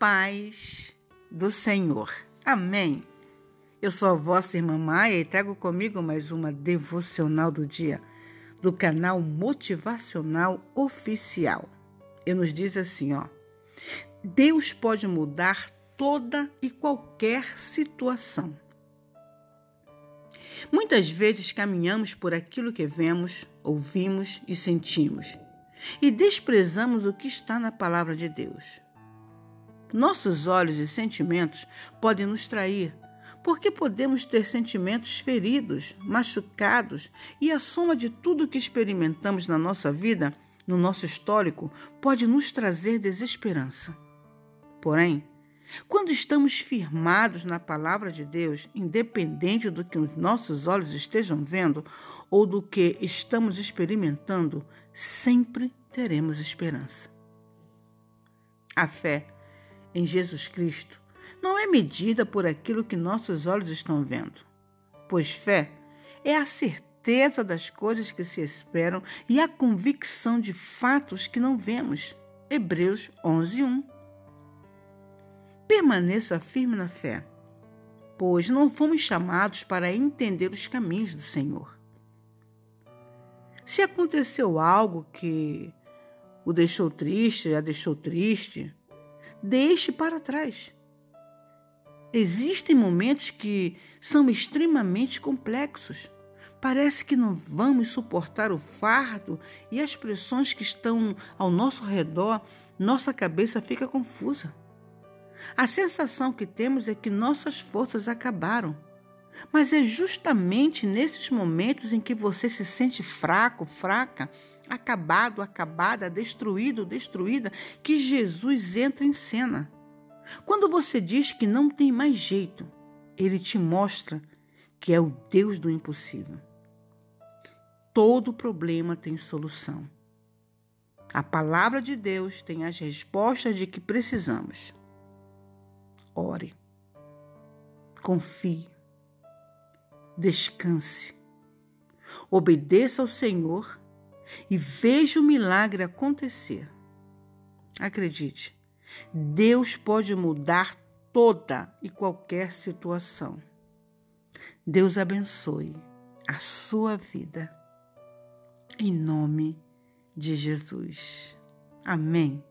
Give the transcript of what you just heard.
paz do Senhor. Amém. Eu sou a vossa irmã Maia e trago comigo mais uma devocional do dia do canal Motivacional Oficial. E nos diz assim, ó: Deus pode mudar toda e qualquer situação. Muitas vezes caminhamos por aquilo que vemos, ouvimos e sentimos e desprezamos o que está na palavra de Deus. Nossos olhos e sentimentos podem nos trair, porque podemos ter sentimentos feridos, machucados, e a soma de tudo que experimentamos na nossa vida, no nosso histórico, pode nos trazer desesperança. Porém, quando estamos firmados na palavra de Deus, independente do que os nossos olhos estejam vendo ou do que estamos experimentando, sempre teremos esperança. A fé em Jesus Cristo não é medida por aquilo que nossos olhos estão vendo, pois fé é a certeza das coisas que se esperam e a convicção de fatos que não vemos. Hebreus 11, 1. Permaneça firme na fé, pois não fomos chamados para entender os caminhos do Senhor. Se aconteceu algo que o deixou triste, a deixou triste, deixe para trás. Existem momentos que são extremamente complexos. Parece que não vamos suportar o fardo e as pressões que estão ao nosso redor, nossa cabeça fica confusa. A sensação que temos é que nossas forças acabaram. Mas é justamente nesses momentos em que você se sente fraco, fraca, acabado, acabada, destruído, destruída, que Jesus entra em cena. Quando você diz que não tem mais jeito, ele te mostra que é o Deus do impossível. Todo problema tem solução. A palavra de Deus tem as respostas de que precisamos. Ore, confie, descanse, obedeça ao Senhor e veja o milagre acontecer. Acredite, Deus pode mudar toda e qualquer situação. Deus abençoe a sua vida. Em nome de Jesus. Amém.